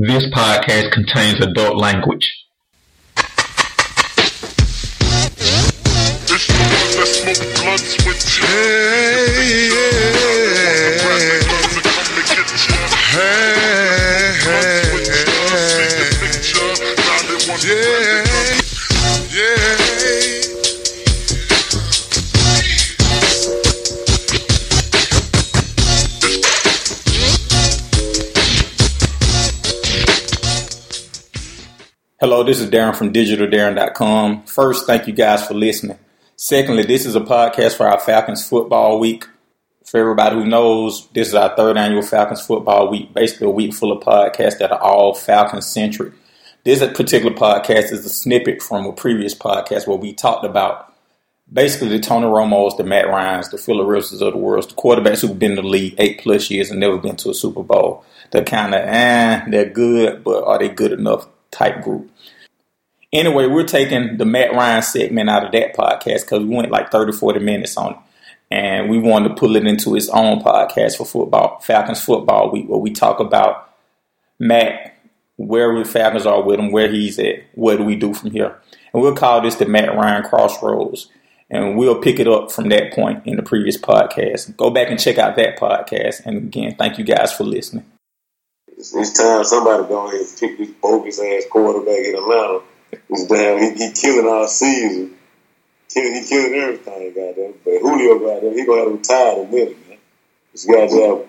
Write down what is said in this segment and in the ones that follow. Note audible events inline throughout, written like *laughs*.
This podcast contains adult language. Hello, this is Darren from digitaldarren.com. First, thank you guys for listening. Secondly, this is a podcast for our Falcons football week. For everybody who knows, this is our third annual Falcons football week, basically a week full of podcasts that are all Falcons centric. This particular podcast is a snippet from a previous podcast where we talked about basically the Tony Romos, the Matt Ryans, the Philip Rivers of the world, the quarterbacks who've been in the league eight plus years and never been to a Super Bowl. They're kind of, eh, they're good, but are they good enough type group. Anyway, we're taking the Matt Ryan segment out of that podcast because we went like 30, 40 minutes on it. And we wanted to pull it into its own podcast for football, Falcons Football Week, where we talk about Matt, where the Falcons are with him, where he's at, what do we do from here. And we'll call this the Matt Ryan Crossroads. And we'll pick it up from that point in the previous podcast. Go back and check out that podcast. And again, thank you guys for listening. It's, it's time somebody go ahead and pick this bogus ass quarterback in Atlanta. It's damn, he, he killing our season. Killing, he killing everything, goddamn. But Julio, goddamn, he gonna have to retire in a minute, man. This goddamn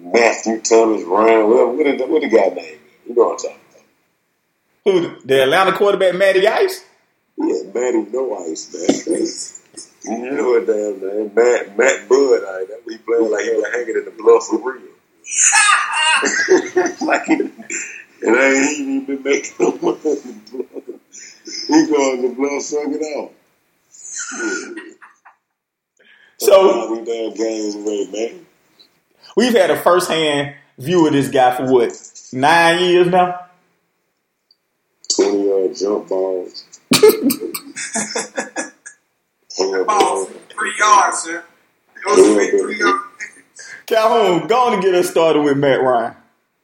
Matthew Thomas, Ryan, whatever, what the, what the guy name is? You know what I'm talking about. Who, the Atlanta quarterback, Matty Ice? Yeah, Matty No Ice, man. *laughs* you know what damn man. Matt, Matt Bud, I that he playing like he was hanging in the bluff for real. *laughs* like, and I ain't even been making no money. *laughs* He going the blood suck it out. So we damn games away, man. We've had a first hand view of this guy for what nine years now. Twenty yard jump balls. *laughs* Balls, three yards, sir. Those three, three yards. Calhoun, go on and get us started with Matt Ryan.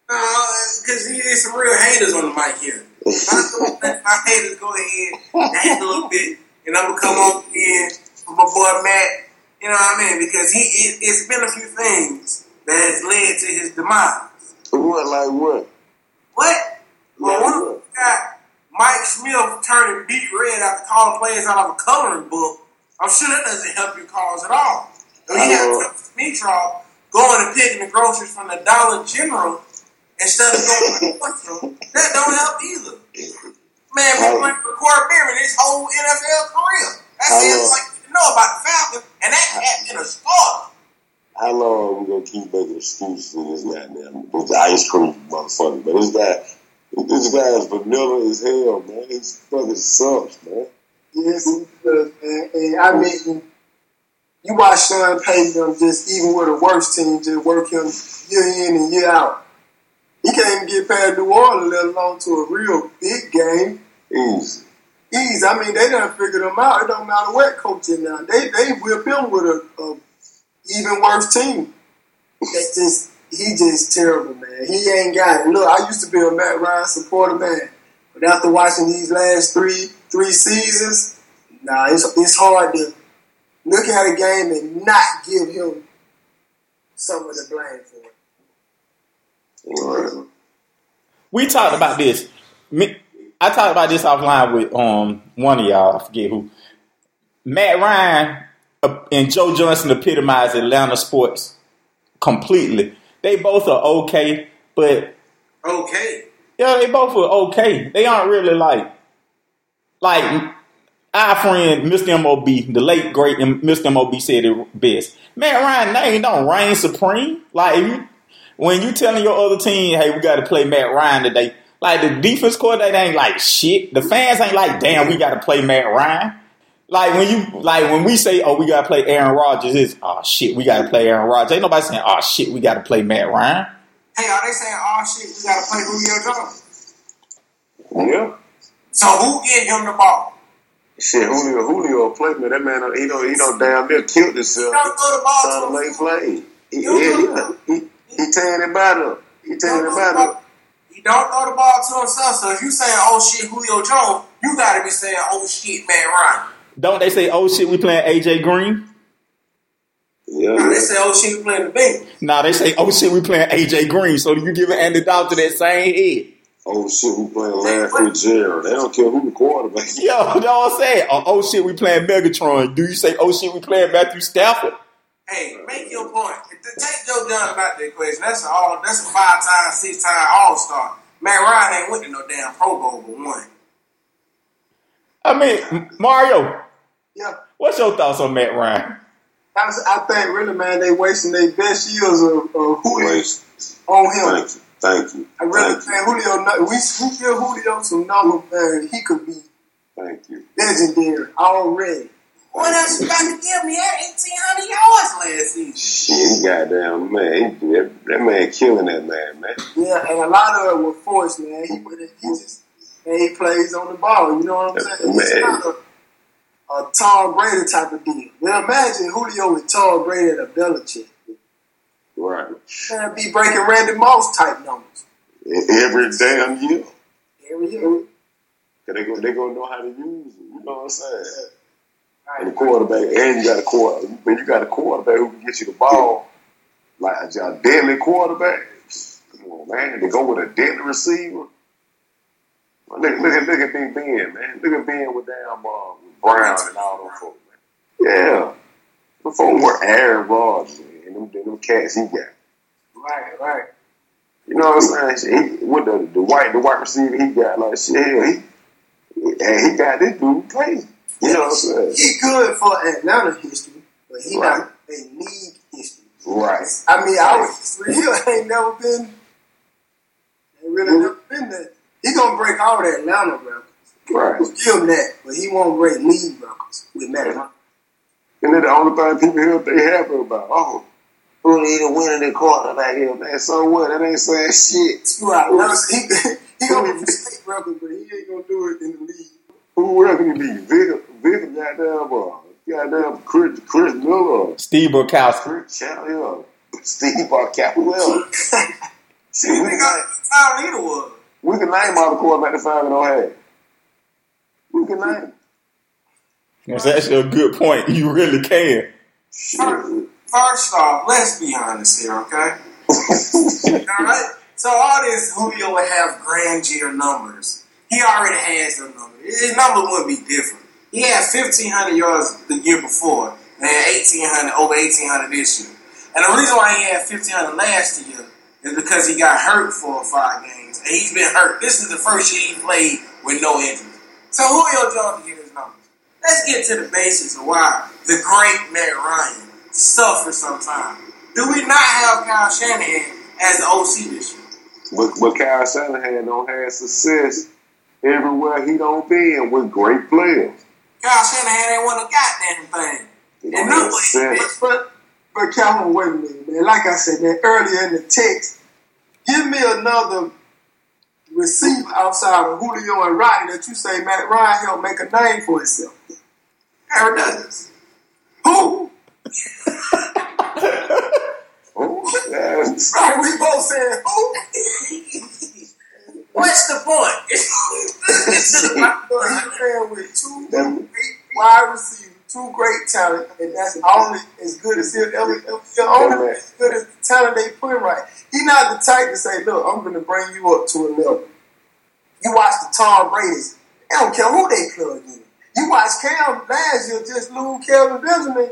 Because uh, there's some real haters on the mic here. I'm let my haters go ahead and hate a little bit, and I'm gonna come on in with my boy Matt. You know what I mean? Because he, it, it's been a few things that has led to his demise. What like what? What? Well, Like one what? of got Mike Smith turning beat red after calling players out of a coloring book. I'm sure that doesn't help your cause at all. So he Uh, got Mitrov going and picking the groceries from the Dollar General instead of going to the *laughs* washroom. That don't help either. Man, we How- went for Corey Berry his whole NFL career. That's How it. long- Like you know about the Falcons, and that cat been a starter. How long are we gonna keep making excuses for this goddamn with the ice cream motherfucker? But this guy, this guy is vanilla as hell, man. He's fucking sucks, man. Yes, he does, man. And I mean, you watch Sean Payton just even with a worse team, just work him year in and year out. He can't even get past New Orleans, let alone to a real big game. Easy. Easy. I mean, they done figured him out. It don't matter what coach is now. They they whip him with a, a even worse team. That's just he just terrible, man. He ain't got it. Look, I used to be a Matt Ryan supporter, man. But after watching these last three three seasons, nah, it's it's hard to look at a game and not give him some of the blame for it. Right. We talked about this. Me- I talked about this offline with um one of y'all. I forget who. Matt Ryan uh, and Joe Johnson epitomize Atlanta sports completely. They both are okay, but Okay. yeah, they both are okay. They aren't really like like our friend Mr. MOB, the late great Mr. MOB said it best. Matt Ryan name don't reign supreme. Like you when you telling your other team, hey, we got to play Matt Ryan today. Like the defense coordinator ain't like shit. The fans ain't like, damn, we got to play Matt Ryan. Like when you like when we say, oh, we got to play Aaron Rodgers, it's oh shit, we got to play Aaron Rodgers. Ain't nobody saying, oh shit, we got to play Matt Ryan. Hey, are they saying, oh shit, we gotta play Julio Jones? Yeah. So who get him the ball? Shit, Julio, Julio play man. That man, he don't, he don't damn near killed himself. Don't throw the ball Trying to to make play. He, You yeah, know- yeah. He, he tearing it back up. He tearing it back up. He don't throw the ball to himself. So if you saying, "Oh shit, Julio Jones," you got to be saying, "Oh shit, man, Ryan." Don't they say, "Oh shit, we playing AJ Green"? Yeah, Now, they say, "Oh shit, we playing the Bengals." Nah, they say, "Oh shit, we playing AJ Green." So do you give an antidote to that same head. Oh shit, we playing Larry Fitzgerald. They don't care who the quarterback. is. Yo, you know what I'm saying? Oh, oh shit, we playing Megatron. Do you say, "Oh shit, we playing Matthew Stafford"? Hey, make your point. Take Joe Dunn about the equation. That's a all. That's a five time, six time All Star. Matt Ryan ain't went to no damn Pro Bowl but one. I mean, Mario, Yeah. what's your thoughts on Matt Ryan? I, I think really, man, they wasting their best years of, of Julio Wait, on him. Thank you, I really thank you, think Julio. We we give Julio some numbers, man. He could be thank you. legendary already. What else you got to give me? He had eighteen hundred yards last season. Shit, he goddamn man, he, that, that man killing that man, man. Yeah, and a lot of it was forced, man. He he just and he plays on the ball. You know what I'm saying? It's Man. not a, a Tom Brady type of deal. Now imagine Julio with Tom Brady and a Belichick. Right, Man, be breaking Randy Moss type numbers every damn year. every year. Cause they go, they gonna know how to use it. You know what I'm saying? And the quarterback, and you got a quarter, when you got a quarterback who can get you the ball, like a, deadly quarterback. Come on, man. They go with a deadly receiver. Look, look at look at Big Ben, man. Look at Ben with damn uh, Brown and all them folks, man. Yeah, before were Aaron Rodgers and them, them cats he got. Right, right. You know what I'm saying? He, with the, the white the white receiver he got, like shit, he and he got this dude playing. You know what I'm saying? He good for Atlanta history, but he Right. not a league history. Right. I mean, our history *laughs* he ain't never been, ain't really never been there. He gonna break all the Atlanta records. Right. We'll give him that, but he won't break league records with Matt Ryan. And then the only thing people here they happy about, oh, who need a winning the quarterback here, man? So what? That ain't saying shit. Right. Now, he, he gonna break state records, but he ain't gonna do it in the league. Who reckon to be? Victor, Victor, goddamn, uh, goddamn Chris, Chris Miller, Steve Bartkowski. Chris Chandler, Steve Barcat, who else? Shit, we They can, got Tyler Leader was. we can name all the quarterback the five don't have. We can name. That's actually a good point. *laughs* You really can. Shit. First off, let's be honest here, okay? *laughs* all right. So all this Julio would have grand year numbers. He already has them numbers. His number would be different. He had fifteen hundred yards the year before, and had eighteen hundred over eighteen hundred this year. And the reason why he had fifteen hundred last year is because he got hurt for five games, and he's been hurt. This is the first year he played with no injuries. So Julio Jones to get his numbers. Let's get to the basics of why the great Matt Ryan suffered sometimes. Do we not have Kyle Shanahan as the OC this year? But, but Kyle Shanahan don't have success everywhere he don't been with great players. Kyle Shanahan ain't won a goddamn thing. He And don't look have what he success. But but Calvin, wait a minute, man. Like I said, man, earlier in the text, give me another receiver outside of Julio and Roddy that you say Matt Ryan helped make a name for himself. Harry Douglas. Who? Oh. Right, we both said who? What's the point? *laughs* But he ran with two great wide receivers, two great talent, and that's only as good as he'll ever, only as good as the talent they put right. He's not the type to say, look, I'm going to bring you up to a level. You watch the Tom Brady's. They don't care who they plug in. You watch Cam last year just lose Kelvin Benjamin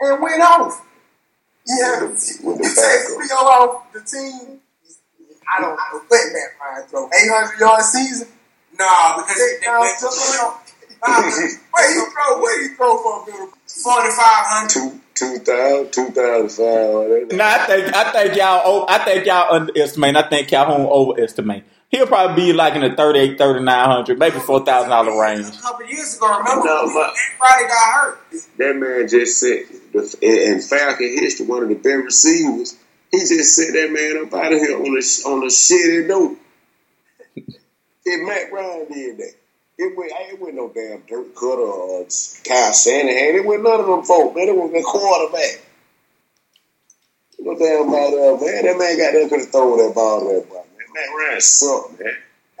and went off. Yeah, With the you take. Julio off the team. I don't know what Matt Ryan throw. 800 yard season. nah, because Take they down went Justin. Where you throw? Where you throw for, Bill? 4,500. Two, 2000, 2005. whatever. Nah, I think I think y'all I think y'all underestimate. I think Calhoun overestimate. He'll probably be like in the 38, 3900, maybe four thousand dollar range. A couple years ago, remember? No, but- everybody got hurt. That man just said, the, in, in Falcon history, one of the best receivers, he just set that man up out of here on a, on a shitty note. if Matt Ryan did that, it went, it wasn't no damn Dirk Koetter or uh, Kyle Shanahan. It wasn't none of them folks, man. It was the quarterback. No damn about that, man. That man got there could have thrown that ball to that boy, man. Matt Ryan suck, man.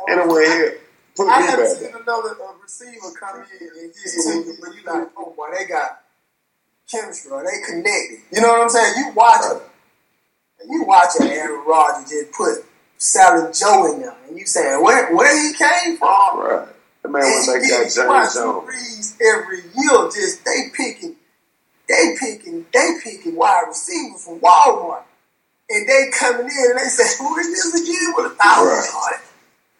Anyway, here, put I me haven't back. seen another uh, receiver come in and get team, but you like, oh boy, they got chemistry, or they connected. You know what I'm saying? You watch it, and you watching Aaron Rodgers just put Sally Joe in there, and you saying where where he came from? Right. The man was And like that you watch James the Jones. Every year, just they picking, they picking, they picking wide receivers from Walmart, and they coming in and they say, "Who is this again with a thousand Right. yards?"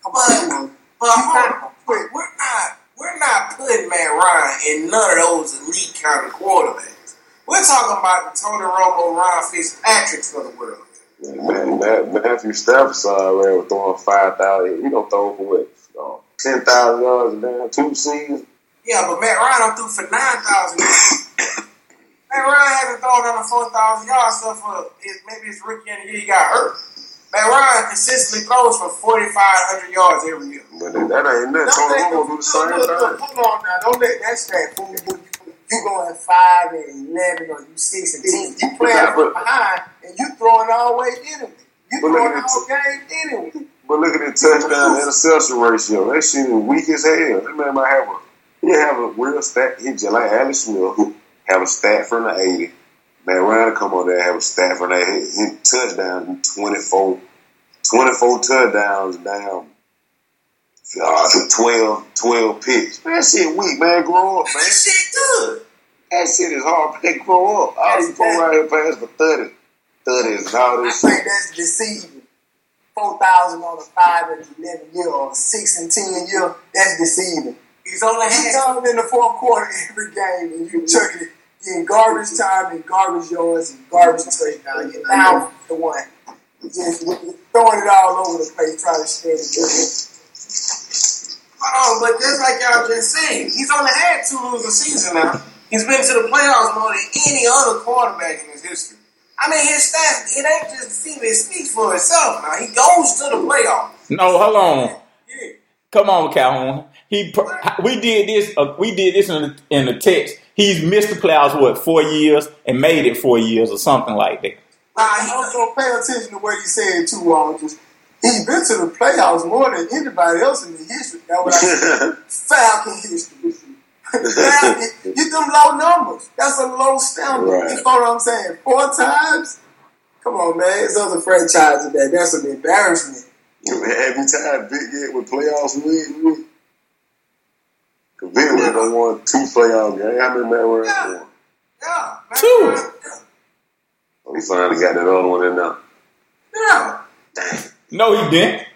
Come on, But hold on, we're not we're not putting Matt Ryan in none of those elite kind of quarterbacks. We're talking about the Tony Romo, Ryan Fitzpatrick's of the world. Man, Matthew Stafford saw ran with throwing five thousand. He don't throw for what? Uh, Ten thousand yards damn two seasons. Yeah, but Matt Ryan threw for nine thousand. Matt Ryan hasn't thrown under four thousand yards so for his, maybe his rookie year he got hurt. Matt Ryan consistently throws for forty five hundred yards every year. But that ain't nothing. Tony Romo do the same thing. Hold on now, don't let that stat fool you. You going five and eleven, or you six and ten. You playing Yeah, from but- behind, and you throwing all way anyway. You throwing whole game anyway. But look at the touchdown to interception ratio. That shit is weak as hell. That man might have a he have a real stat. He just like Alex Smith have a stat from the eighty. Matt Ryan come on there and have a stat from that hit, hit touchdown 24, 24 touchdowns down. Uh, 12, 12 picks. Man, that shit weak, man. Grow up, man. That shit good. That shit is hard, man. Grow up. All these folks out here pass for 30. 30s and all I this think shit. that's deceiving. Four thousand on a five and eleven year, or six and ten year. That's deceiving. He's only You had in the fourth quarter every game, and you chucking it in garbage time and garbage yards and garbage touchdown. You're down to one. Just throwing it all over the place, trying to stand it. Hold on, but just like y'all just saying, he's only had two losing seasons now. He's been to the playoffs more than any other quarterback in his history. I mean, his stats, it ain't just deceiving, it speaks for itself now. He goes to the playoffs. No, hold on. Yeah. Come on, Calhoun. He, we did this. Uh, we did this in the, in the text. He's missed the playoffs what four years and made it four years or something like that. Nah, I he, also pay attention to what he said too, Walters. He's been to the playoffs more than anybody else in the history. That's what I said. Falcon history. Falcon, you them low numbers. That's a low standard. Right. You know what I'm saying? Four times? Come on, man. There's other franchises that that's an embarrassment. Every time Big get with playoffs win, win. Cause Big Red done won two playoff games. How many man were Yeah. won? yeah. Two. Ryan, Oh, he finally got that other one in there. Yeah. No, he didn't.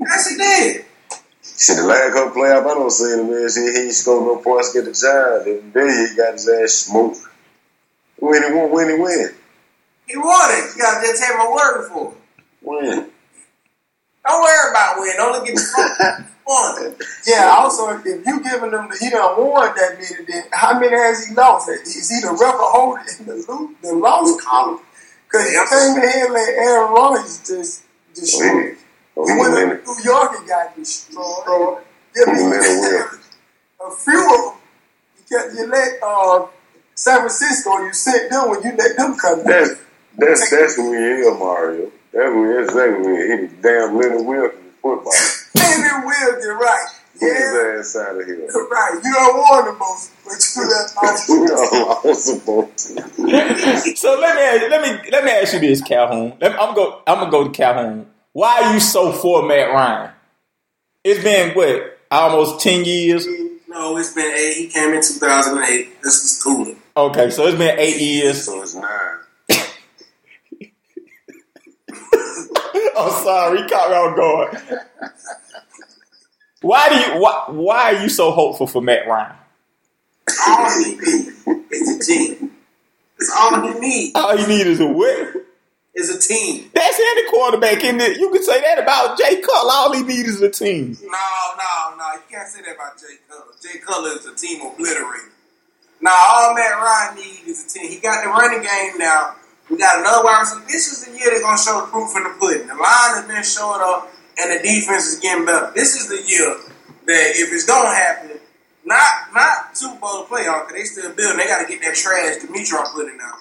Yes, he did. Shit, the last couple playoff, I don't see him, man. See, he ain't scored no points to get the job. And then he got his ass smoked. When he won, when he win. He won it. You gotta just take my word for it. Win. Don't worry about winning. Don't look at the phone. Won. Yeah, also, if you giving them, the, he done won that many, then how many has he lost? Is he the record holder in the, lo- the loss column? Because he came in here and let Aaron Rodgers just Oh, destroy. he, oh, He he went went to. New York and got destroyed. Yeah, He went in a few of them, you, kept, you let uh, San Francisco, you sent them when you let them come in. That's that's that's who he is, Mario. That's who that's exactly who he is. He the damn Leonard Wilkins in football. Maybe we'll get right. Get Yeah, his ass out of here. right. You don't want the most, but you let I was supposed to. *laughs* *laughs* So let me ask, let me let me ask you this, Calhoun. Let me, I'm go I'm gonna go to Calhoun. Why are you so for Matt Ryan? It's been what almost ten years. No, it's been eight. He came in 2008. This is cool. Okay, so it's been eight years. So it's nine. *laughs* oh, sorry, he caught me off guard. Why do you why why are you so hopeful for Matt Ryan? All he needs is a team. That's all he needs All you need is a win. is a team. That's any quarterback in it. You can say that about Jay Cutler. All he needs is a team. No, no, no. You can't say that about Jay Cutler. Jay Cutler is a team obliterator. Now, all Matt Ryan needs is a team. He got the running game now. We got another wide receiver. This is the year they're going to show the proof in the pudding. The line has been showing up, and the defense is getting better. This is the year that if it's going to happen, not not Super Bowl playoff, because they still building. They got to get that trash Demetron put in now.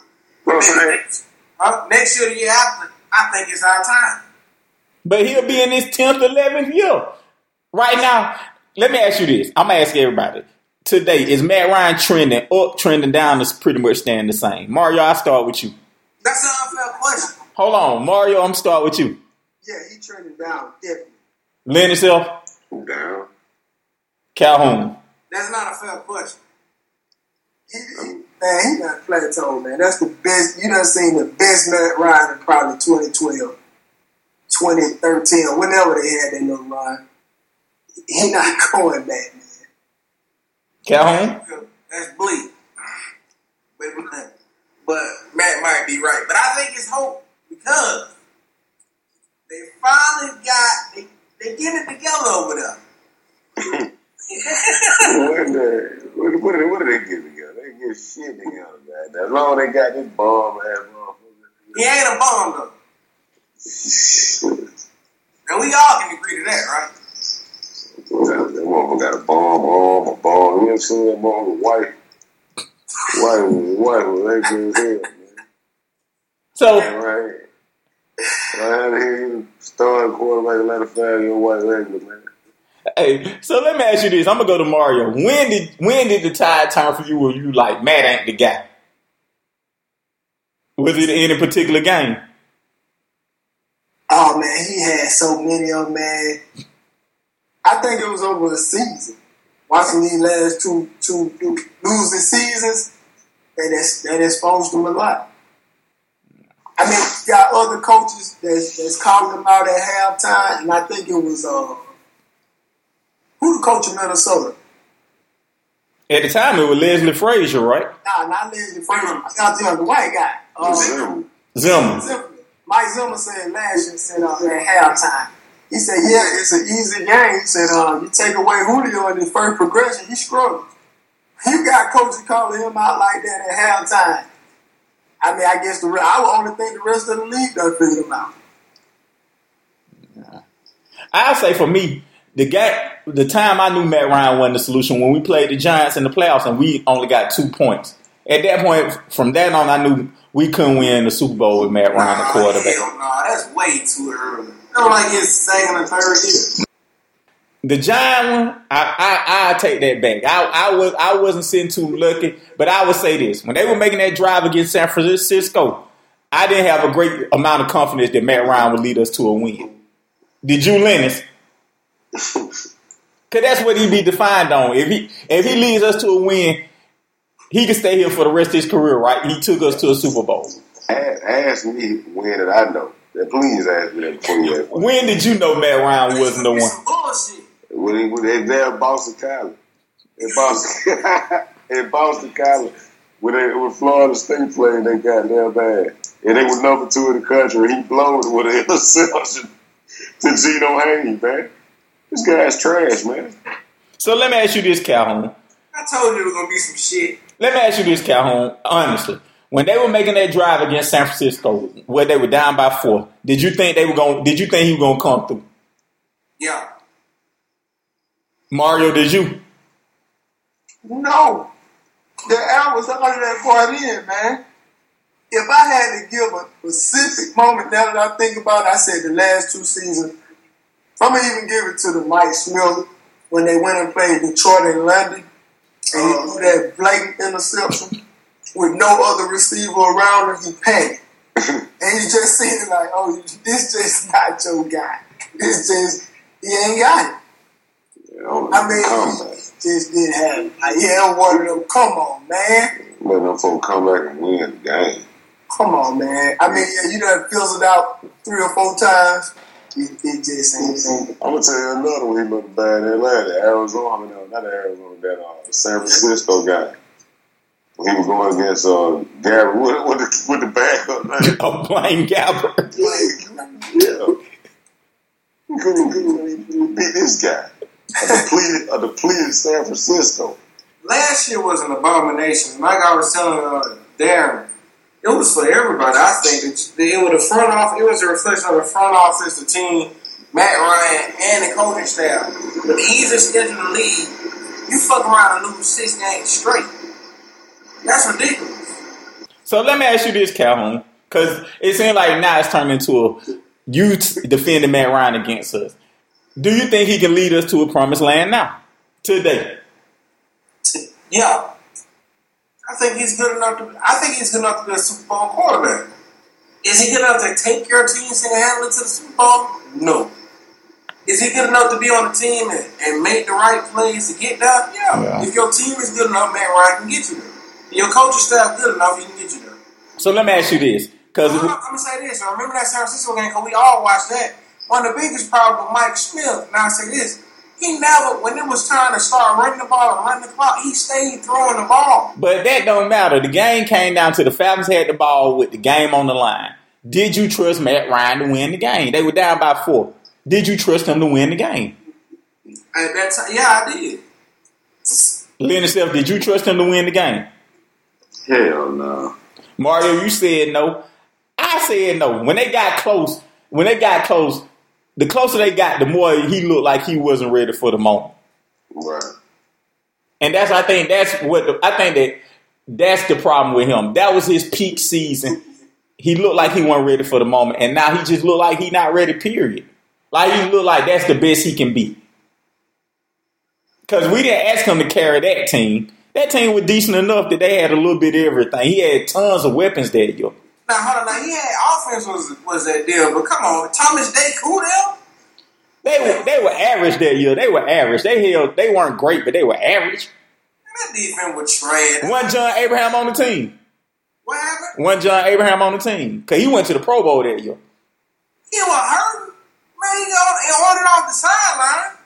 I'm saying? Next, huh? next year, the year after, I think it's our time. But he'll be in his 10th, 11th year. Right now, let me ask you this. I'm going to ask everybody. Today, is Matt Ryan trending up, trending down, is pretty much staying the same? Mario, i start with you. That's an unfair question. Hold on. Mario, I'm start with you. Yeah, he trending down, definitely. Lend yourself. Down. Calhoun. That's not a fair question. He, he, man, he not plateau, man. That's the best. You done seen the best Matt Ryan in probably 2012, 2013, or whenever they had that little run. He not *laughs* going back, man. Calhoun. That's bleak. But, but Matt might be right. But I think it's hope because they finally got they they get it together over there. what, the, what, what, what do they get together? They get shit together, man. As long as they got this bomb ass motherfucker. He ain't a bomb though. And we all can agree to that, right? That motherfucker got a bomb arm, a bomb. You ever seen that motherfucker white? White, white, was ugly as hell, man. So, Right. Right here, you starting quarterback, let a five year white regular, man. hey, so let me ask you this. I'm gonna go to Mario. When did when did the tide turn for you where you like Matt ain't the guy? Was it in a particular game? Oh man, he had so many of them, man. I think it was over a season. Watching these last two two, two losing seasons, that is, that exposed him a lot. I mean, got other coaches that's, that's calling him out at halftime, and I think it was uh, who the coach of Minnesota? At the time, it was Leslie Frazier, right? Nah, not Leslie Frazier. I got the white guy. Uh, Zimmerman. Zimmer. Zimmerman. Mike Zimmer said last year, said uh, at halftime. He said, yeah, it's an easy game. He said, uh, you take away Julio in his first progression, he struggled. You got coaches calling him out like that at halftime. I mean, I guess the I would only think the rest of the league done figured him out. I'll say for me, the guy, the time I knew Matt Ryan wasn't the solution when we played the Giants in the playoffs and we only got two points. At that point, from that on, I knew we couldn't win the Super Bowl with Matt Ryan, the quarterback. Hell no, that's way too early. I don't like his second and third year. The Giant one, I I I take that back. I I was I wasn't sitting too lucky, but I would say this: when they were making that drive against San Francisco, I didn't have a great amount of confidence that Matt Ryan would lead us to a win. Did you, Lennis? *laughs* Cause that's what he'd be defined on. If he if he leads us to a win, he can stay here for the rest of his career, right? He took us to a Super Bowl. Ask, ask me when did I know. Please ask me that before you ask. When did you know Matt Ryan wasn't the one? bullshit. When he when they there at Boston College. In Boston in Boston *laughs* College. When they when Florida State played, they got their bad. And they were number two in the country. He blowed with an interception to Geno Hayes, man. This guy's trash, man. So let me ask you this, Calhoun. I told you it was gonna be some shit. Let me ask you this, Calhoun. Honestly, when they were making that drive against San Francisco, where they were down by four, did you think they were going? Did you think he was going to come through? Yeah. Mario, did you? No. The air was under that part in, man. If I had to give a specific moment now that I think about it, I said the last two seasons. I'm gonna even give it to the Mike Smith when they went and played Detroit and London, and he uh-huh. threw that blatant interception with no other receiver around him. He panicked, *laughs* and you just seen it like, oh, this just not your guy. This just he ain't got it. Know, I mean, just didn't have it. Like, yeah, one of them. Come on, man. Let them folks come back and win the game. Come on, man. I mean, yeah, you done it out three or four times. It, it just ain't. ain't- I'm gonna tell you another one. He looked bad in Atlanta, Arizona. No, not Arizona. That uh, San Francisco guy. When he was going against uh, Gary Wood *laughs* with the, with the backup name. *laughs* Oh, Blaine Gabbert. *laughs* yeah. He couldn't, couldn't beat this guy. A depleted, a depleted San Francisco. Last year was an abomination. Like I was telling uh, Darren, it was for everybody. I think it, it was the front office. It was a reflection of the front office, the team, Matt Ryan, and the coaching staff. With the easiest schedule in the league, you fuck around and lose six games straight. That's ridiculous. So let me ask you this, Calhoun, because it seems like now it's turned into a You t- defended Matt Ryan against us. Do you think he can lead us to a promised land now? Today. Yeah. I think he's good enough to. I think he's good enough to be a Super Bowl quarterback. Is he good enough to take your team single handedly to the Super Bowl? No. Is he good enough to be on the team and, and make the right plays to get there? Yeah. Yeah. If your team is good enough, Matt Ryan can get you there. If your coaching staff good enough, he can get you there. So let me ask you this. Because I'm, gonna say this. I remember that San Francisco game because we all watched that. One of the biggest problems with Mike Smith, and I say this, he never, when it was time to start running the ball and running the clock, he stayed throwing the ball. But that don't matter. The game came down to the Falcons had the ball with the game on the line. Did you trust Matt Ryan to win the game? They were down by four. Did you trust him to win the game? At that time, yeah, I did. Lenny Self, did you trust him to win the game? Hell no. Mario, you said no. I said no. When they got close, when they got close, the closer they got, the more he looked like he wasn't ready for the moment. Right. And that's I think that's what the, I think that that's the problem with him. That was his peak season. He looked like he wasn't ready for the moment, and now he just looked like he not ready. Period. Like he looked like that's the best he can be. Because we didn't ask him to carry that team. That team was decent enough that they had a little bit of everything. He had tons of weapons that year. Now, hold on. Now, he had offense was was that deal, but come on, Thomas Day Kudell? They were they were average that year. They were average. They held they weren't great, but they were average. That defense was trash. One John Abraham on the team. What happened? One John Abraham on the team. Cause he went to the Pro Bowl that year. He was hurt. Man, he got he ordered off the sideline.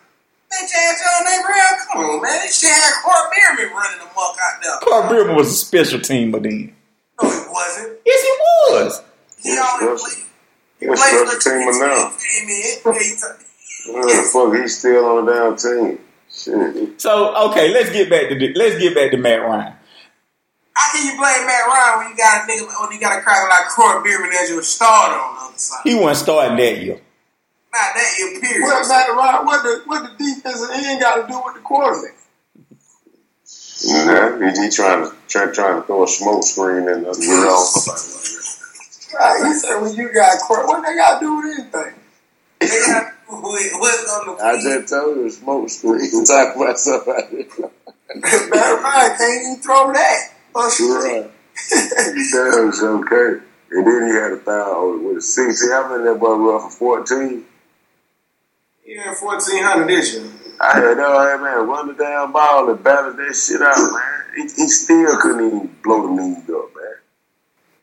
Bitch ass John Abraham, come on, man. This shit had Court Biermann running the muck out there. Clark Biermann was a special teamer then. No, he wasn't. Yes, he was. He Yeah, always played. He a special teamer now. Came. Yeah, he t- What the fuck? He's still on the damn team. Shit. So okay, let's get back to the, let's get back to Matt Ryan. How can you blame Matt Ryan when you got a nigga when you got a cracker like Court Biermann as your starter on the other side? He wasn't starting that year. Not that year, period. What Matt Ryan? What the what the defensive end got to do with the quarterback? Nah, he, he trying to try, trying to throw a smoke screen and uh, get it off. Right, he said when you got court, what they got to do with anything? They got what's on the I just told you, smoke screen. *laughs* Talk about somebody. Matt Ryan can't even throw that. Sure. Right. That was okay. And then he had a foul with a six. See how many that boy run for 14? Yeah, fourteen hundred this year. I had that hey man, run the damn ball and battle that shit out, man. He, he still couldn't even blow the lead up, man.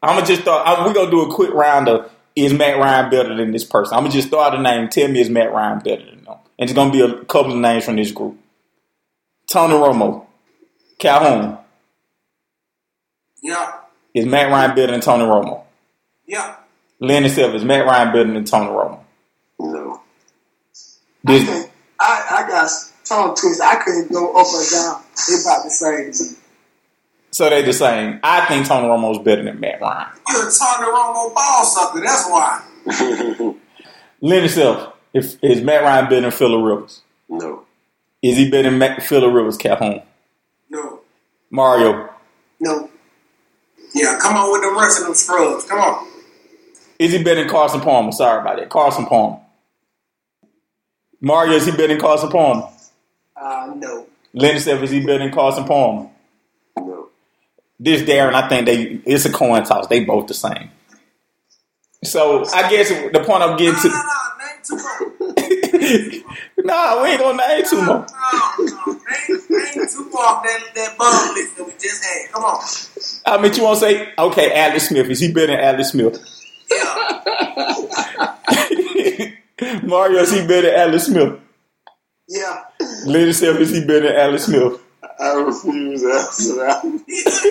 I'm gonna just throw. I'm, we gonna do a quick round of is Matt Ryan better than this person? I'm gonna just throw out a name. Tell me is Matt Ryan better than them? And it's gonna be a couple of names from this group. Tony Romo, Calhoun. Yeah, Is Matt Ryan better than Tony Romo? yeah. Lenny Silva, is Matt Ryan better than Tony Romo? No. I, This, can't- I, I got tongue twisted. I couldn't go up or down. They about the same. so they the same. I think Tony Romo is better than Matt Ryan. You're a Tony Romo ball sucker. That's why. *laughs* Lenny Silva, if is Matt Ryan better than Philip Rivers? no. Is he better than Matt, Philip Rivers, Calhoun? No. Mario, No, Yeah, come on with the rest of them scrubs. Come on. is he better than Carson Palmer? Sorry about that. Carson Palmer. Mario, is he better than Carson Palmer? uh, no. Silva, is he better than Carson Palmer? No. This Darren, I think they it's a coin toss. They both the same. So I guess the point I'm getting no, to. no. Name two more. *laughs* nah, we ain't gonna name two more. No, no. Name, name off that, that bum list that we just had. Come on. I mean, you want to say, okay, Alex Smith. Is he better than Alex Smith? Yeah. *laughs* Mario, is he better than Alex Smith? Yeah, Lenny Self, is he better than Alex Smith? I refuse to answer that. He *laughs* took.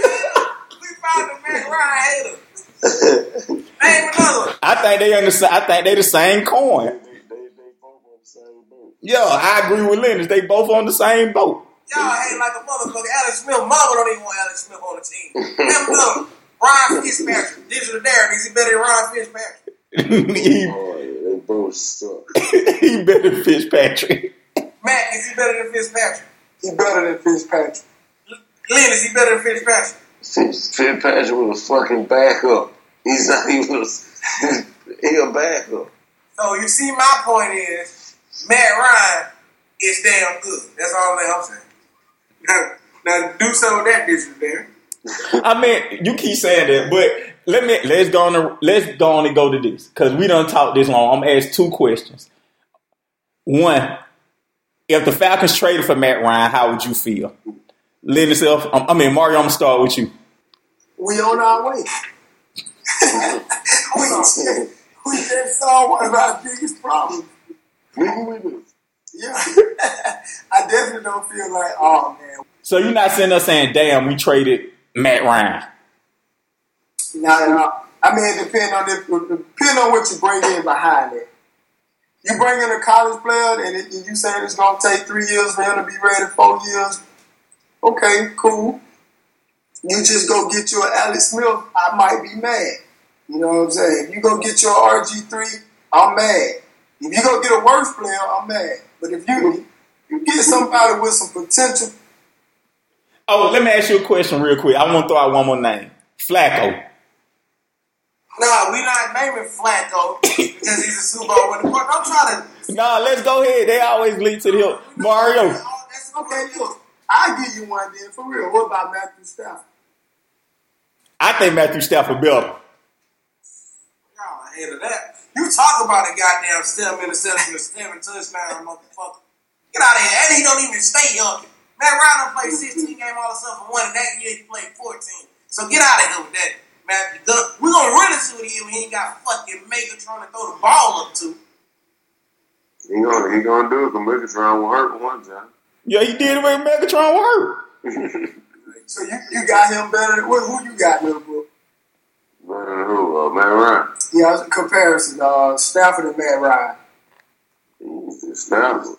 We found the Matt Ryan hater. Name another. I think they understand. I think they the same coin. They, they, they both on the same boat. Yeah, I agree with Lennox. They both on the same boat. Y'all hate like a motherfucker. Alex Smith, mama don't even want Alex Smith on the team. Name another. Ryan Fitzpatrick. Digital Darren. Is he better than Ryan Fitzpatrick? *laughs* Oh, he, yeah, suck. he better than Fitzpatrick. Matt, is he better than Fitzpatrick? he better than Fitzpatrick. Lynn, is he better than Fitzpatrick? Fitzpatrick was a fucking backup. He's not even a, *laughs* he a backup. So you see, my point is Matt Ryan is damn good. That's all that I'm saying. Now, *laughs* now do some of that dishes there. I mean, you keep saying that, but let me let's go on. To, let's go on and go to this because we don't talk this long. I'm gonna ask two questions. One, if the Falcons traded for Matt Ryan, how would you feel? Lend yourself. Um, I mean, Mario, I'm gonna start with you. We on our way. *laughs* we, we just saw one of our biggest problems. we Yeah. *laughs* I definitely don't feel like, oh man. So you're not sitting there saying, damn, we traded Matt Ryan. Not at all. I mean, it depends on this, depend on what you bring in behind it. You bring in a college player and, it, and you say it's going to take three years for him to be ready, four years. Okay, cool. You just go get your Alex Smith, I might be mad. You know what I'm saying? If you go get your RG3, I'm mad. If you go get a worse player, I'm mad. But if you you get somebody with some potential. Oh, let me ask you a question real quick. I want to throw out one more name. Flacco. No, we not naming Flacco *coughs* because he's a Super Bowl winner. I'm trying to. Nah, let's go ahead. They always lead to the hill. Mario. Okay, look, I'll give you one then for real. What about Matthew Stafford? I think Matthew Stafford better. Y'all ahead of that. You talk about a goddamn stem interception, a stem and touchdown, motherfucker. Get out of here. And he don't even stay young. Matt Ryan played 16 games all himself and one, and that year he played 14. So get out of here with that. Matt, we're gonna run into it here when he ain't got fucking Megatron to throw the ball up to. He gonna he gonna do it because Megatron will hurt one time. Yeah, he did it when Megatron was hurt. *laughs* so you, you got him better than who you got, little Liverpool? Better than who? Uh, Matt Ryan. Yeah, comparison. Uh, Stafford and Matt Ryan. Easy Stafford.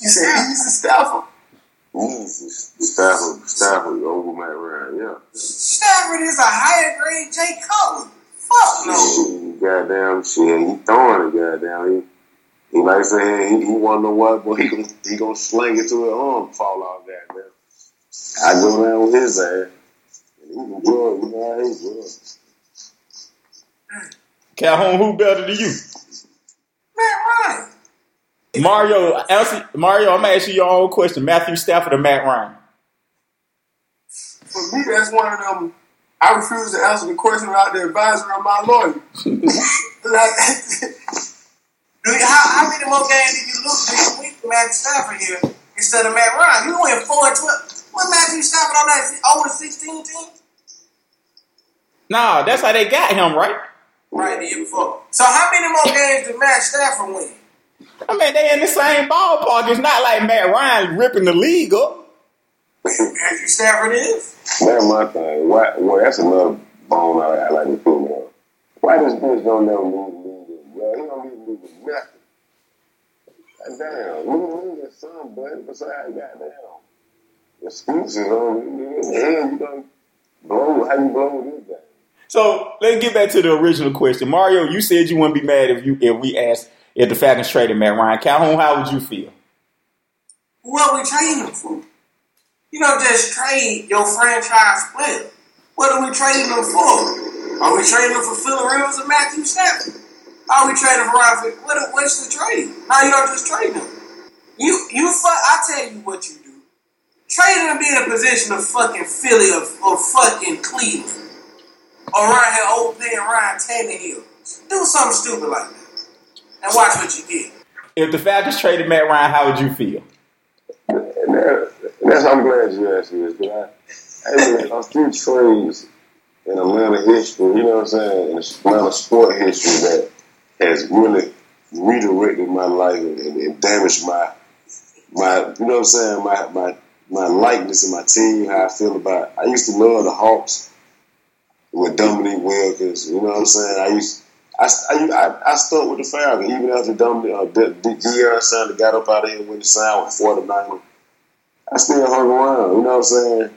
You said he's easy Stafford. Easy Stafford. Stafford over Matt Ryan. Yeah. Stafford is a higher grade Jay Cutler. Fuck no. Goddamn shit. He throwing it. Goddamn. He. He like saying he, he want to know what, but he gonna, he gonna sling it to his arm, fall off that man. I go around with his ass. And he can good, you know how he good. Calhoun, who better than you? Matt. Mario, Elsie, Mario, I'm gonna ask you your own question. Matthew Stafford or Matt Ryan? For me, that's one of them. I refuse to answer the question without the advisor of my lawyer. *laughs* like, *laughs* how, how many more games did you lose this week with Matthew Stafford here instead of Matt Ryan? You went four and twelve. What Matthew Stafford on that over sixteen team? No, that's how they got him, right? Right the year before. So how many more games did Matt Stafford win? I mean, they in the same ballpark. It's not like Matt Ryan ripping the league up. Matthew *laughs* Stafford is. That's my thing. Why? Well, that's another bone I, I like to put on. Why does bitch don't never move the league? Well, he don't leave the league with nothing. Damn, leave the league some, but besides, goddamn, excuses on the you don't blow. How you blow this guy? So let's get back to the original question, Mario. You said you wouldn't be mad if you if we asked if the Falcons traded Matt Ryan. Calhoun, how would you feel? What are we trading him for? You don't just trade your franchise player. What are we trading them for? Are we trading them for Phil Rivers and Matthew Stafford? Are we trading for Ryan? What, what's the trade? Now you don't just trade them. You you fuck. I tell you what you do. Trade to be in a position of fucking Philly or, or fucking Cleveland. Or right here, old man Ryan Tannehill. Do something stupid like that. And watch what you get. If the Falcons traded Matt Ryan, how would you feel? That's I'm glad you asked me this, but I, I, I few trades in Atlanta history, you know what I'm saying, in Atlanta sport history that has really redirected my life and, and, damaged my my you know what I'm saying, my my my likeness and my team, how I feel about it. I used to love the Hawks with Dominique Wilkins, you know what I'm saying? I used I, I, I stuck with the Falcons even after Dominique uh, Deion Sanders got up out of here when he signed with 49 I still hung around, you know what I'm saying?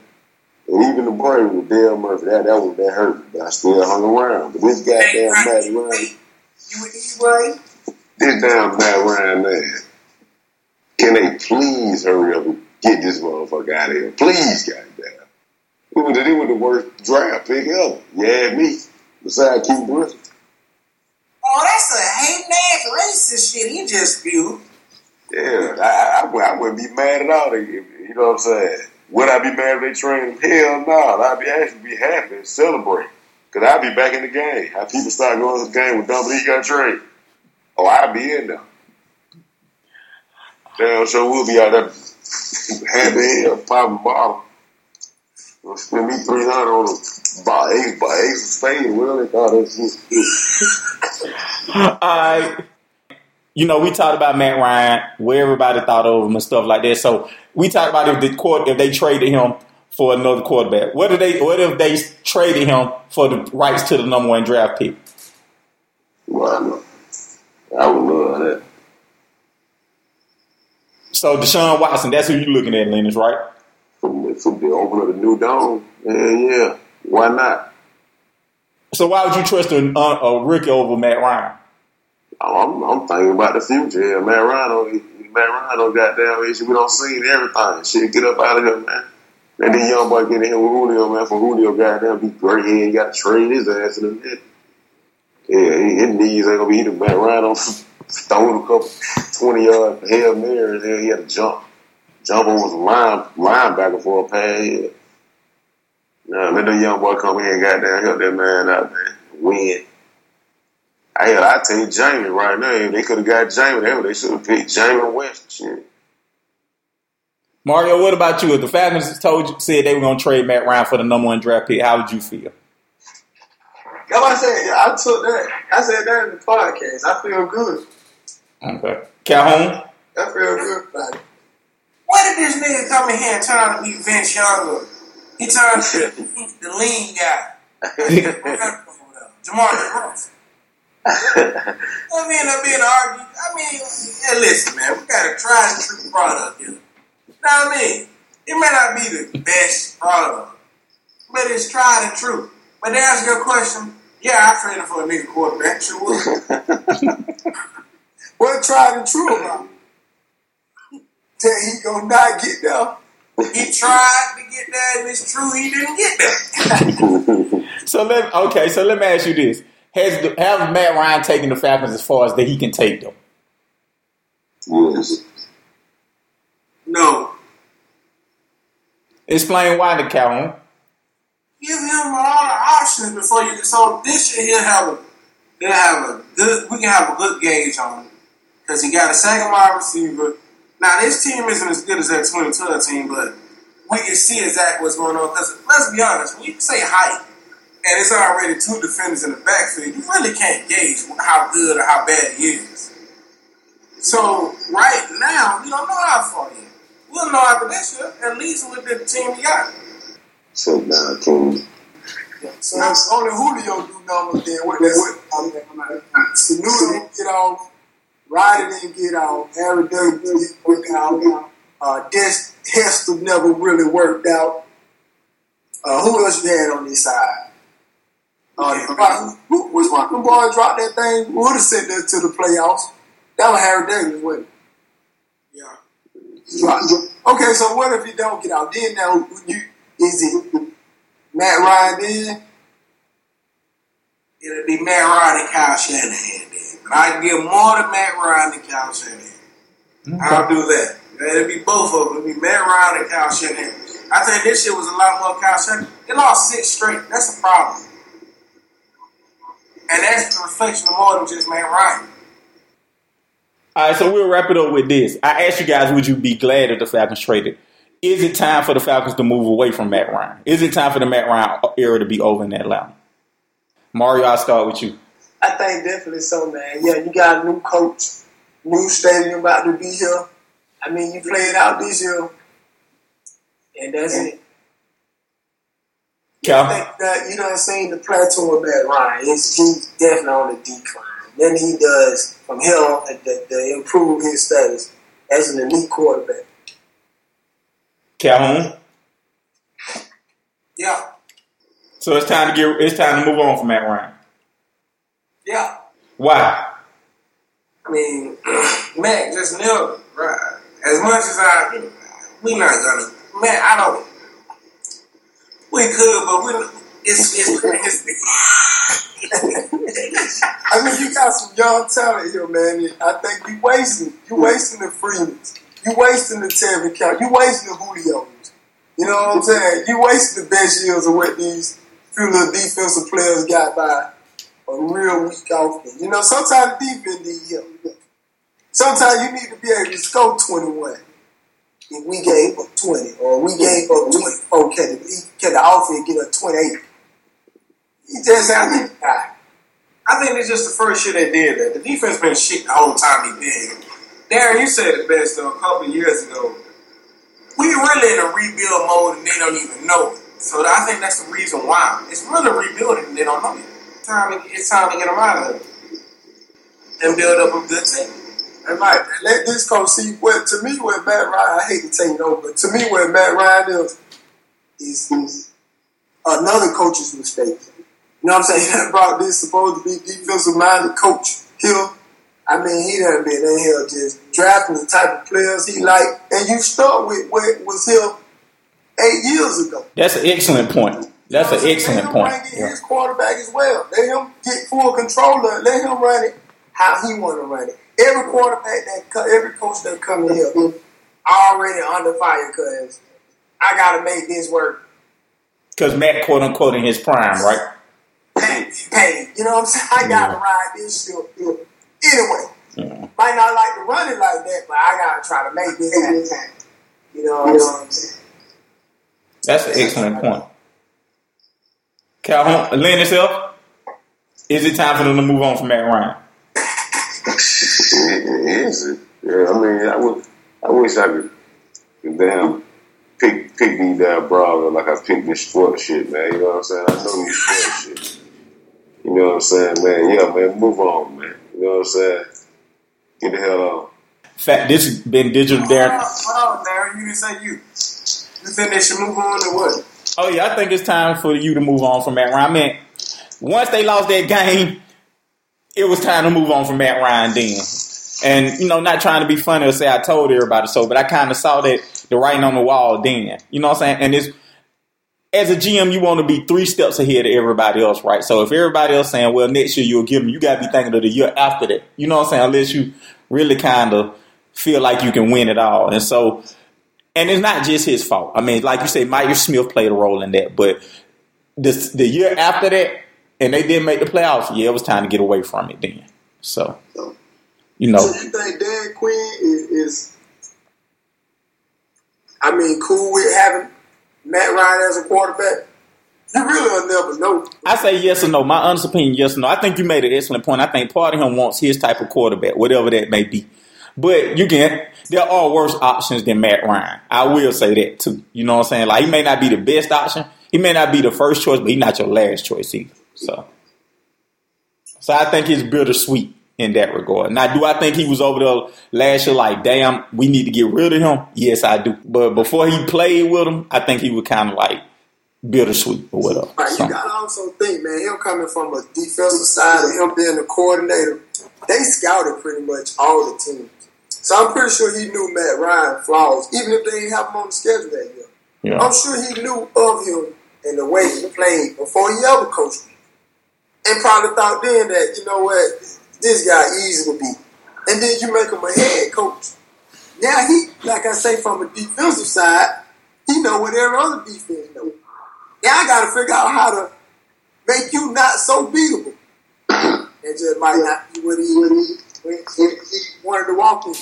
And even the Braves with Dale Murphy, that that was that hurt, but I still hung around. But this goddamn Matt Ryan, you with these Ryan? This damn Matt Ryan man, can they please hurry up and get this motherfucker out of here? Please, goddamn. It was, it was the worst draft pick ever. Yeah, me. Besides Keith Griffin. Oh, that's a hating ass racist shit he just spewed. Yeah, I, I, I wouldn't be mad at all. You know what I'm saying? Would I be mad if they trained him? Hell no. I'd be actually be happy and celebrate. Because I'd be back in the game. How people start going to the game with Dominique got trained. Oh, I'd be in there. Damn sure we'll be out there happy here, popping bottle. Gonna spend me 300 on a buy ace, buy ace of spade. What they call that shit? *laughs* *laughs* Right. You know, we talked about Matt Ryan, where everybody thought of him and stuff like that. So we talked about if the court if they traded him for another quarterback. What if they what if they traded him for the rights to the number one draft pick? Well, I would love that. So Deshaun Watson, that's who you're looking at, Linus, right? From, from the open of the new dome, yeah, yeah. Why not? So why would you trust a, a rookie over Matt Ryan? Oh, I'm, I'm thinking about the future. Ryan, don't, Matt Ryan, don't goddamn issue. We don't see everything. Shit, get up out of here, man. And this young boy get in here with Julio, man. For Julio, goddamn, be great. He ain't got to trade his ass in the net. Yeah, his knees ain't gonna be either. Matt Ryan on throwing a couple twenty yard hail marys. Yeah, he had to jump, jump over the line linebacker for a pass. Nah, let the young boy come in goddamn help that man out, man. Win. I I take Jamie right now. If they could have got Jamie, they, they should have picked Jameis Winston. Shit. Mario, what about you? If the Falcons told you said they were going to trade Matt Ryan for the number one draft pick, how would you feel? That's what I said. I took that. I said that in the podcast. I feel good. Okay. Calhoun? I feel good about it. Why did this nigga come in here and turn out to be Vince Young? He turned to *laughs* the lean guy. *laughs* Jamar Ross. I mean, I'm being argue. I mean, yeah, listen, man, we got a tried and true product here. You know what I mean? It may not be the best product, but it's tried and true. But to answer your question, yeah, I traded for a nigga quarterback. Sure would. *laughs* What tried and true about? That he gonna not get there. He tried to get there, and it's true he didn't get there. *laughs* So let okay. So let me ask you this: Has the, have Matt Ryan taken the Falcons as far as that he can take them? Yes. No. Explain why the Calhoun. give him all the options before you. So this year he'll have a he'll have a good. We can have a good gauge on him because he got a second wide receiver. Now this team isn't as good as that 2012 team, but we can see exactly what's going on. Because let's be honest, when you say height and it's already two defenders in the backfield, you really can't gauge how good or how bad he is. So right now, we don't know how far he is. We'll know after this year, at least with the team he got. So now, King. So that's only Julio do numbers then. What what Sanu didn't get off, Ryder didn't get off, Harry Douglas didn't work out, uh Des Hester never really worked out. Uh, who else you had on this side? Uh, who was one of them boys dropped that thing? Who would have sent that to the playoffs. That was Harry Davis, wasn't it? Yeah. Okay, so what if you don't get out? Then now, you is it Matt Ryan then? It'll be Matt Ryan and Kyle Shanahan then. But I give more to Matt Ryan than Kyle Shanahan. I'll do that. It'll be both of them. It'll be Matt Ryan and Kyle Shanahan. I think this shit was a lot more Kyle Shanahan. They lost six straight. That's a problem. And that's the reflection of more than just Matt Ryan. All right, so we'll wrap it up with this. I asked you guys, would you be glad if the Falcons traded? Is it time for the Falcons to move away from Matt Ryan? Is it time for the Matt Ryan era to be over in Atlanta? Mario, I'll start with you. I think definitely so, man. Yeah, you got a new coach, new stadium about to be here. I mean, you played out this year, and that's it. I Cal? think that you done seen the plateau of Matt Ryan. He's, he's definitely on the decline. Then he does from here on to, to improve his status as an elite quarterback. Calhoun? Yeah. So it's time to get. It's time to move on from Matt Ryan. Yeah. Why? I mean, *clears throat* Mac just never, right? As much as I, we not gonna, man, I don't, we could, but we, it's, it's, *laughs* I mean, you got some young talent here, man. I think you wasting, you wasting the Freemans, you wasting the Terry Count, you wasting the Julio's. You know what I'm saying? You wasting the best years of what these few little defensive players got by a real weak offense. You know, sometimes defense need help. Sometimes you need to be able to score 21 if we gave up 20, or we gave up 24, can the, can the offense get a 28? He just to die. I think it's just the first year they did that. The defense been shit the whole time he been. Darren, you said it best though a couple of years ago. We really in a rebuild mode and they don't even know it. So I think that's the reason why. It's really rebuilding and they don't know it. Time it's time to get them out of it and build up a good team. And Mike, let this coach see what to me what Matt Ryan. I hate to take it over, but to me where Matt Ryan is is, is another coach's mistake. You know what I'm saying? He brought this supposed to be defensive minded coach here. I mean, he done been in here just drafting the type of players he like, and you start with what was here eight years ago. That's an excellent point. That's an excellent point. Let him yeah. his quarterback as well. Let him get full control of it. Let him run it how he want to run it. Every quarterback that every coach that come in here already under fire because I got to make this work. Because Matt, quote unquote, in his prime, right? Hey, hey, you know what I'm saying? I got to ride this shit anyway. Yeah. Might not like to run it like that, but I got to try to make this happen. You know what I'm saying? That's an excellent point. Calhoun, Lynn itself, is it time for them to move on from Matt Ryan? Is it? Yeah, I mean, I would. I wish I could. Damn, pick pick me down broad like I picked this sport shit, man. You know what I'm saying? I know these sport shit. You know what I'm saying, man? Yeah, man. Move on, man. You know what I'm saying? Get the hell on. Fact, this has been digital, Darren. Hold on, Darren. You didn't say you. You think they should move on to what? Oh yeah, I think it's time for you to move on from that. Ryan. I mean, once they lost that game, it was time to move on from Matt Ryan then. And you know, not trying to be funny or say I told everybody so, but I kind of saw that the writing on the wall then. You know what I'm saying? And it's as a GM, you want to be three steps ahead of everybody else, right? So if everybody else saying, "Well, next year you'll give me," you got to be thinking of the year after that. You know what I'm saying? Unless you really kind of feel like you can win it all, and so. And it's not just his fault. I mean, like you say, Mike Smith played a role in that. But the the year after that, and they didn't make the playoffs. Yeah, it was time to get away from it then. So, you know. So you think Dan Quinn is, is I mean, cool with having Matt Ryan as a quarterback? You really will never know. I say yes or no. My honest opinion, yes or no. I think you made an excellent point. I think part of him wants his type of quarterback, whatever that may be. But you can there are worse options than Matt Ryan. I will say that too. You know what I'm saying? Like he may not be the best option. He may not be the first choice, but he's not your last choice either. So So I think it's bittersweet in that regard. Now, do I think he was over there last year like, damn, we need to get rid of him? Yes, I do. But before he played with him, I think he was kind of like bittersweet or whatever. Right, you got to also think, man, him coming from a defensive side and him being the coordinator, they scouted pretty much all the teams. So I'm pretty sure he knew Matt Ryan flaws, even if they didn't have him on the schedule that year. Yeah. I'm sure he knew of him and the way he played before he ever coached me. And probably thought then that, you know what, this guy easy to beat. And then you make him a head coach. Now he, like I say, from a defensive side, he know what every other defense know. Now I got to figure out how to make you not so beatable. It just might not be what he, what he, what he wanted to walk in.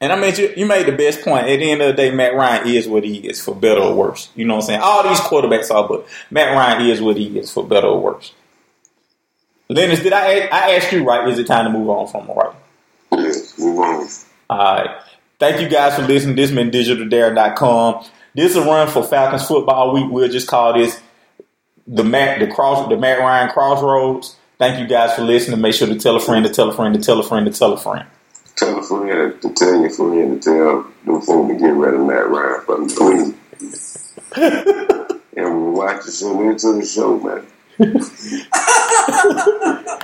And I mean, you, you made the best point. At the end of the day, Matt Ryan is what he is, for better or worse. You know what I'm saying? All these quarterbacks are, but Matt Ryan is what he is, for better or worse. Lennox, did I I ask you right? Is it time to move on from him, right? Yes, move on. All right. Thank you guys for listening. This has been digitaldare.com. This is a run for Falcons football week. We'll just call this the Matt the cross the Matt Ryan crossroads. Thank you guys for listening. Make sure to tell a friend to tell a friend to tell a friend to tell a friend. Tell a friend to tell your friend to tell them folks to get rid of Matt Ryan for me, please. and we'll watch you soon into the show, man. *laughs*